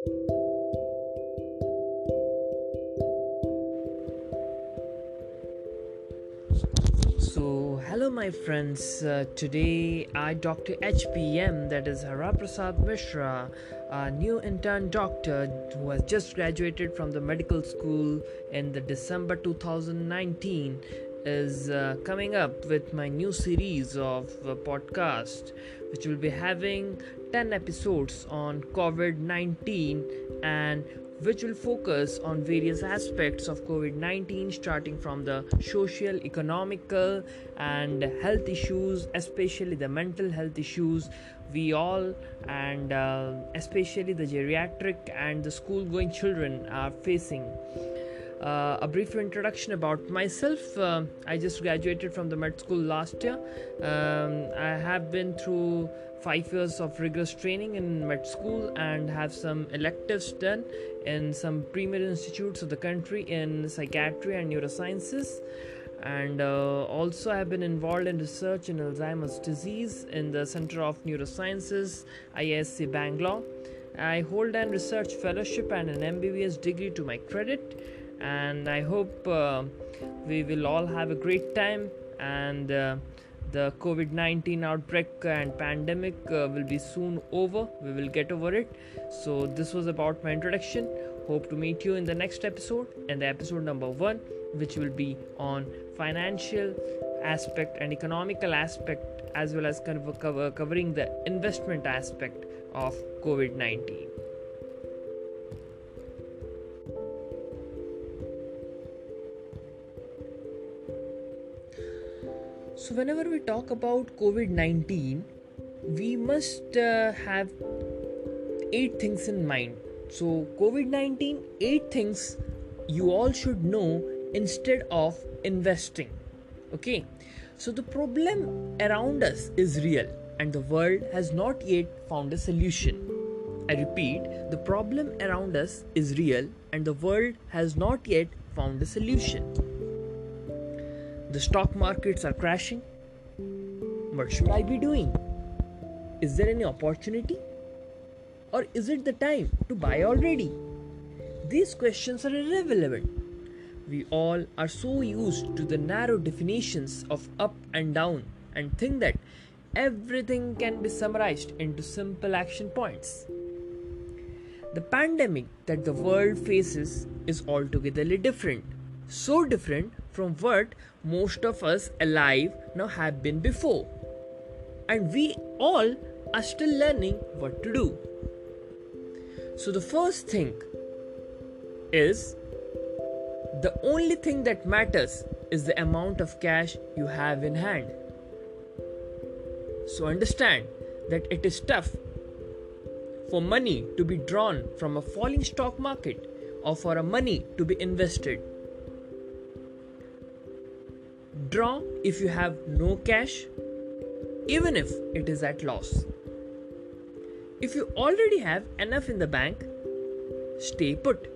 So, hello, my friends. Uh, today, I, Dr. HPM, that is Hara Prasad Mishra, a new intern doctor who has just graduated from the medical school in the December 2019, is uh, coming up with my new series of uh, podcast, which will be having 10 episodes on COVID 19 and which will focus on various aspects of COVID 19, starting from the social, economical, and health issues, especially the mental health issues we all and uh, especially the geriatric and the school going children are facing. Uh, a brief introduction about myself. Uh, I just graduated from the med school last year. Um, I have been through five years of rigorous training in med school and have some electives done in some premier institutes of the country in psychiatry and neurosciences. And uh, also, I have been involved in research in Alzheimer's disease in the Center of Neurosciences, ISC Bangalore. I hold an research fellowship and an MBBS degree to my credit and I hope uh, we will all have a great time and uh, the COVID 19 outbreak and pandemic uh, will be soon over. We will get over it. So, this was about my introduction. Hope to meet you in the next episode and the episode number one, which will be on financial aspect and economical aspect as well as cover, covering the investment aspect of COVID 19. So, whenever we talk about COVID 19, we must uh, have eight things in mind. So, COVID 19, eight things you all should know instead of investing. Okay, so the problem around us is real and the world has not yet found a solution. I repeat, the problem around us is real and the world has not yet found a solution. The stock markets are crashing. What should I be doing? Is there any opportunity? Or is it the time to buy already? These questions are irrelevant. We all are so used to the narrow definitions of up and down and think that everything can be summarized into simple action points. The pandemic that the world faces is altogether different. So different from what most of us alive now have been before. And we all are still learning what to do. So, the first thing is the only thing that matters is the amount of cash you have in hand. So, understand that it is tough for money to be drawn from a falling stock market or for a money to be invested Draw if you have no cash, even if it is at loss. If you already have enough in the bank, stay put.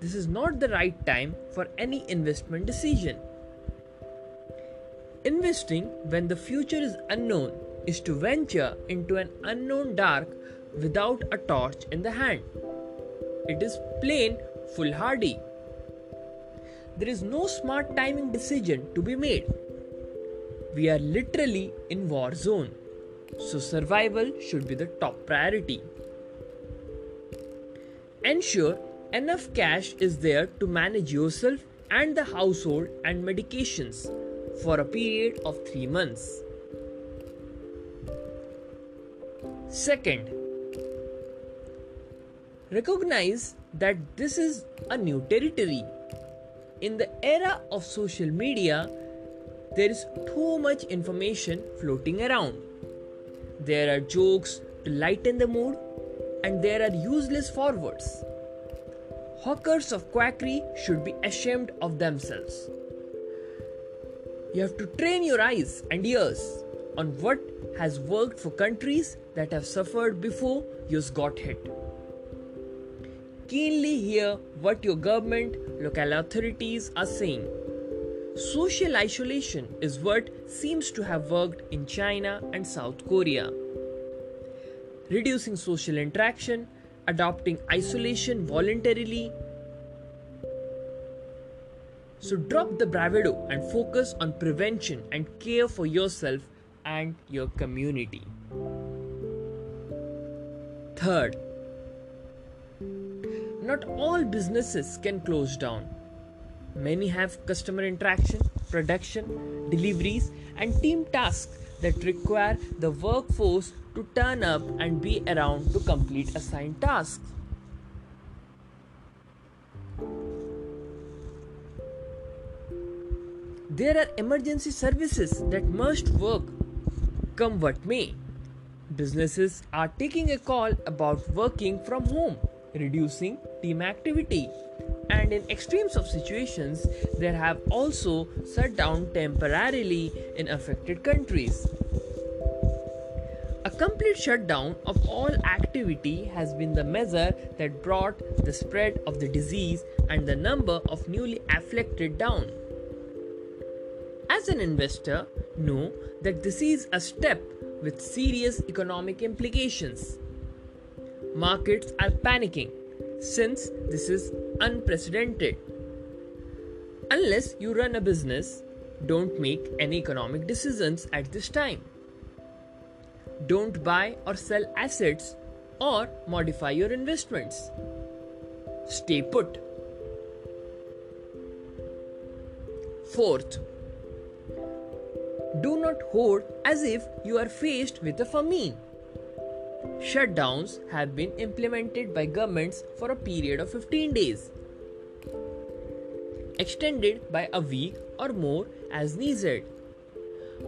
This is not the right time for any investment decision. Investing when the future is unknown is to venture into an unknown dark without a torch in the hand. It is plain foolhardy. There is no smart timing decision to be made. We are literally in war zone. So survival should be the top priority. Ensure enough cash is there to manage yourself and the household and medications for a period of 3 months. Second, recognize that this is a new territory in the era of social media, there is too much information floating around. There are jokes to lighten the mood, and there are useless forwards. Hawkers of quackery should be ashamed of themselves. You have to train your eyes and ears on what has worked for countries that have suffered before yours got hit keenly hear what your government, local authorities are saying. Social isolation is what seems to have worked in China and South Korea. Reducing social interaction adopting isolation voluntarily. So drop the bravado and focus on prevention and care for yourself and your community. Third, not all businesses can close down. Many have customer interaction, production, deliveries, and team tasks that require the workforce to turn up and be around to complete assigned tasks. There are emergency services that must work come what may. Businesses are taking a call about working from home, reducing team activity, and in extremes of situations, there have also shut down temporarily in affected countries. A complete shutdown of all activity has been the measure that brought the spread of the disease and the number of newly afflicted down. As an investor, know that this is a step with serious economic implications. Markets are panicking since this is unprecedented. Unless you run a business, don't make any economic decisions at this time. Don't buy or sell assets or modify your investments. Stay put. Fourth, do not hoard as if you are faced with a famine. Shutdowns have been implemented by governments for a period of 15 days, extended by a week or more as needed.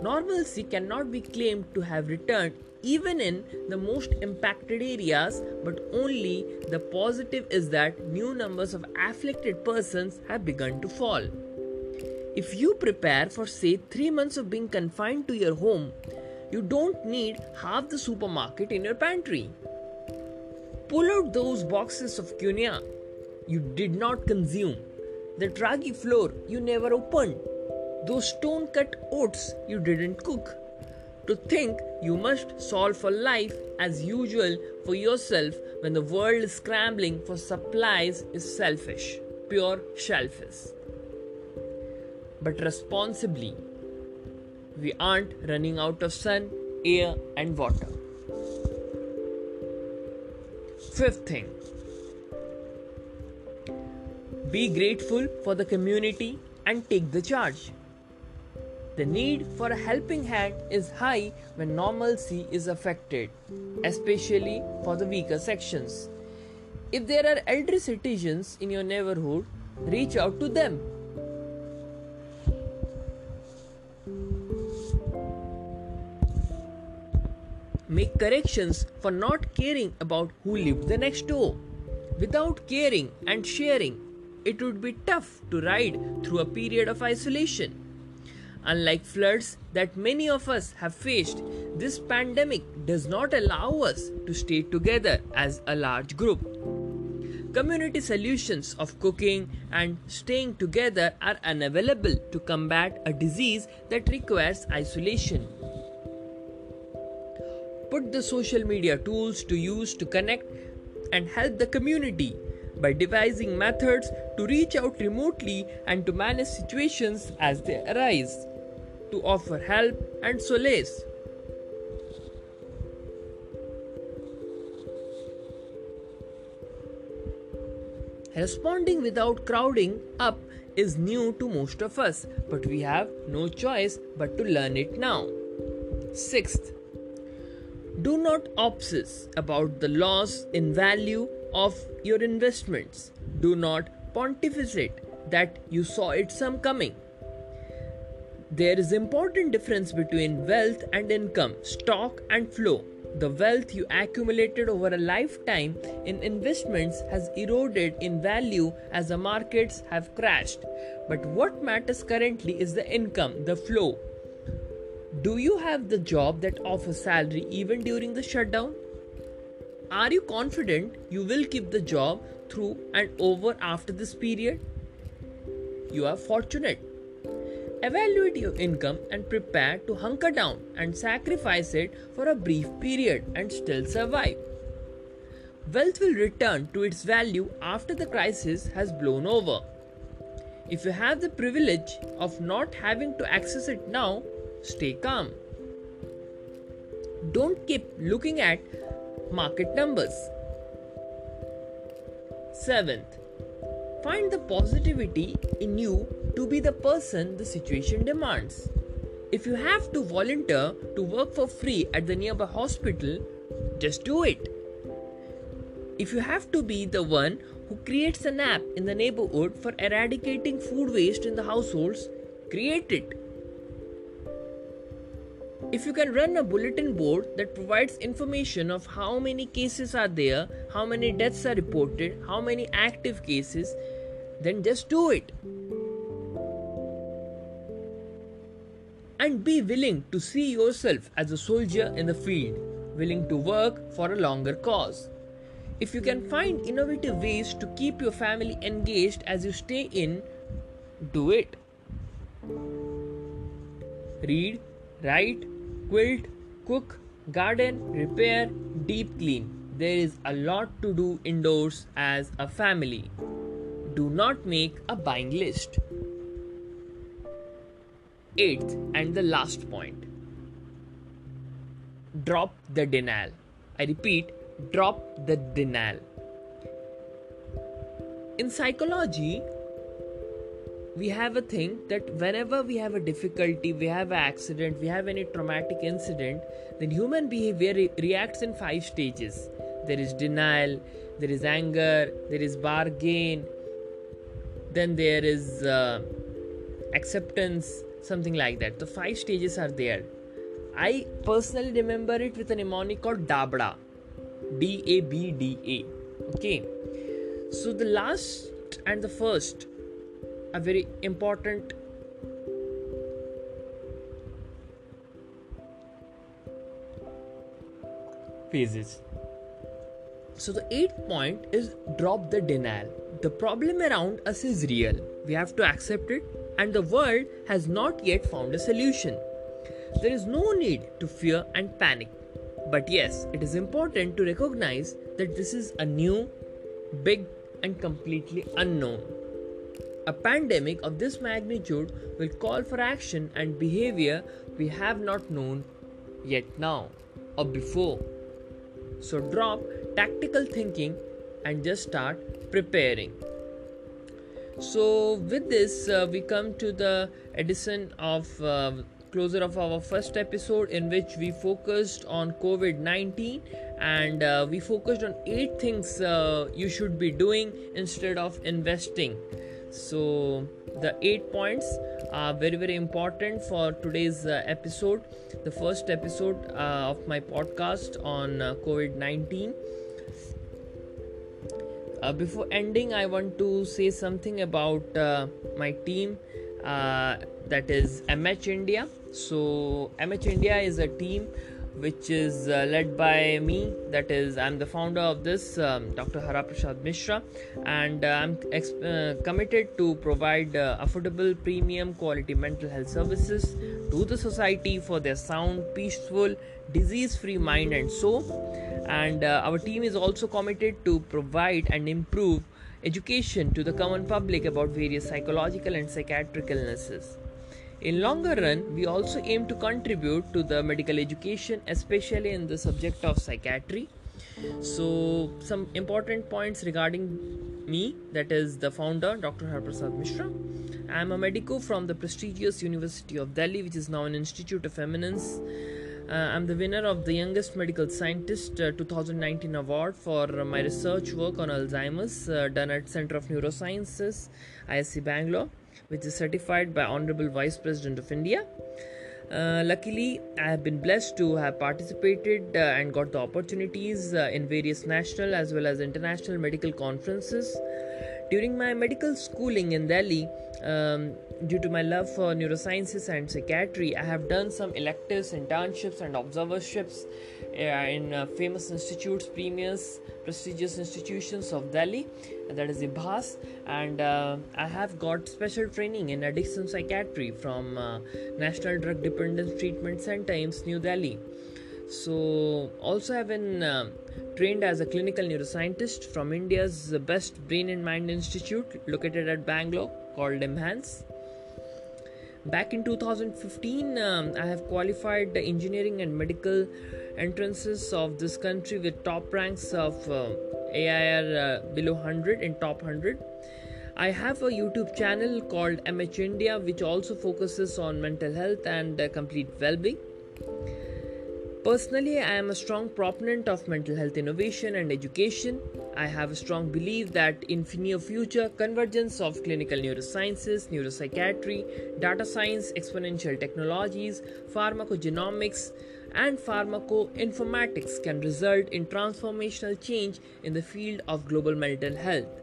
Normalcy cannot be claimed to have returned even in the most impacted areas, but only the positive is that new numbers of afflicted persons have begun to fall. If you prepare for, say, three months of being confined to your home, you don't need half the supermarket in your pantry. Pull out those boxes of quinoa you did not consume, the ragi flour you never opened, those stone cut oats you didn't cook. To think you must solve for life as usual for yourself when the world is scrambling for supplies is selfish, pure selfish but responsibly. We aren't running out of sun, air, and water. Fifth thing be grateful for the community and take the charge. The need for a helping hand is high when normalcy is affected, especially for the weaker sections. If there are elderly citizens in your neighborhood, reach out to them make corrections for not caring about who lived the next door. Without caring and sharing, it would be tough to ride through a period of isolation. Unlike floods that many of us have faced, this pandemic does not allow us to stay together as a large group. Community solutions of cooking and staying together are unavailable to combat a disease that requires isolation the social media tools to use to connect and help the community by devising methods to reach out remotely and to manage situations as they arise, to offer help and solace. Responding without crowding up is new to most of us, but we have no choice but to learn it now. Sixth, do not obsess about the loss in value of your investments. Do not pontificate that you saw it some coming. There is important difference between wealth and income, stock and flow. The wealth you accumulated over a lifetime in investments has eroded in value as the markets have crashed. But what matters currently is the income, the flow, do you have the job that offers salary even during the shutdown? Are you confident you will keep the job through and over after this period? You are fortunate. Evaluate your income and prepare to hunker down and sacrifice it for a brief period and still survive. wealth will return to its value after the crisis has blown over. If you have the privilege of not having to access it now, stay calm. Don't keep looking at market numbers. Seventh, find the positivity in you to be the person the situation demands. If you have to volunteer to work for free at the nearby hospital, just do it. If you have to be the one who creates an app in the neighborhood for eradicating food waste in the households, create it. If you can run a bulletin board that provides information of how many cases are there, how many deaths are reported, how many active cases, then just do it. And be willing to see yourself as a soldier in the field, willing to work for a longer cause. If you can find innovative ways to keep your family engaged as you stay in, do it. Read, write, quilt, cook, garden, repair, deep clean. There is a lot to do indoors as a family. Do not make a buying list. Eighth and the last point drop the denial. I repeat, drop the denial. In psychology, we have a thing that whenever we have a difficulty, we have an accident, we have any traumatic incident, then human behavior re- reacts in five stages. There is denial, there is anger, there is bargain, then there is uh, acceptance, something like that. The five stages are there. I personally remember it with a mnemonic called Dabda. D A B D A. Okay. So the last and the first are very important phases. So the eighth point is drop the denial. The problem around us is real. We have to accept it, and the world has not yet found a solution. There is no need to fear and panic. But yes, it is important to recognize that this is a new, big, and completely unknown. A pandemic of this magnitude will call for action and behavior we have not known yet now or before. So drop tactical thinking and just start preparing. So, with this, uh, we come to the edition of uh, closer of our first episode in which we focused on COVID 19 and uh, we focused on eight things uh, you should be doing instead of investing. So, the eight points are very, very important for today's uh, episode, the first episode uh, of my podcast on uh, COVID 19. Uh, before ending, I want to say something about my team that is MH India. So, MH India is a team which is uh, led by me. That is, I'm the founder of this, um, Dr. Hara Prasad Mishra, and uh, I'm ex- uh, committed to provide uh, affordable, premium, quality mental health services to the society for their sound, peaceful, disease-free mind and soul. And uh, our team is also committed to provide and improve education to the common public about various psychological and psychiatric illnesses. In longer run, we also aim to contribute to the medical education, especially in the subject of psychiatry. So, some important points regarding me that is the founder, Dr. Harprasad Mishra. I am a medico from the prestigious University of Delhi, which is now an Institute of Eminence. Uh, I'm the winner of the Youngest Medical Scientist uh, 2019 award for my research work on Alzheimer's uh, done at Center of Neurosciences, ISC Bangalore which is certified by Honorable Vice President of India. Uh, luckily, I have been blessed to have participated uh, and got the opportunities uh, in various national as well as international medical conferences. During my medical schooling in Delhi, um, due to my love for neurosciences and psychiatry, I have done some electives, internships, and observerships uh, in uh, famous institutes, premiers, prestigious institutions of Delhi, that is IHBAS, and uh, I have got special training in addiction psychiatry from uh, National Drug Dependence Treatment Center, AIIMS, New Delhi. So, also have been uh, trained as a clinical neuroscientist from India's best brain and mind institute located at Bangalore called MHANS. Back in 2015, um, I have qualified the engineering and medical entrances of this country with top ranks of uh, AIR uh, below 100 and top 100. I have a YouTube channel called MH India, which also focuses on mental health and uh, complete well being. Personally, I am a strong proponent of mental health innovation and education. I have a strong belief that in near future, convergence of clinical neurosciences, neuropsychiatry, data science, exponential technologies, pharmacogenomics, and pharmacoinformatics can result in transformational change in the field of global mental health.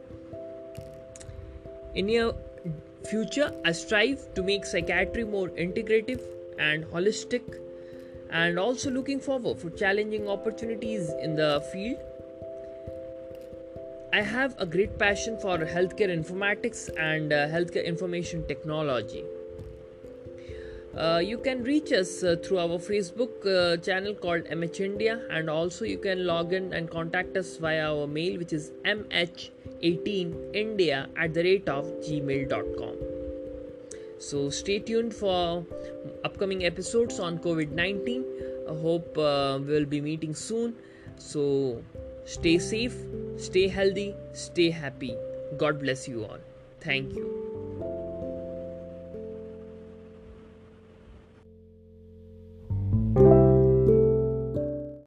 In near future, I strive to make psychiatry more integrative and holistic and also looking forward for challenging opportunities in the field. I have a great passion for healthcare informatics and uh, healthcare information technology. Uh, you can reach us uh, through our Facebook uh, channel called MH India, and also you can log in and contact us via our mail, which is mh18india at the rate of gmail.com. So stay tuned for upcoming episodes on COVID 19. I hope uh, we'll be meeting soon. So stay safe, stay healthy, stay happy. God bless you all. Thank you.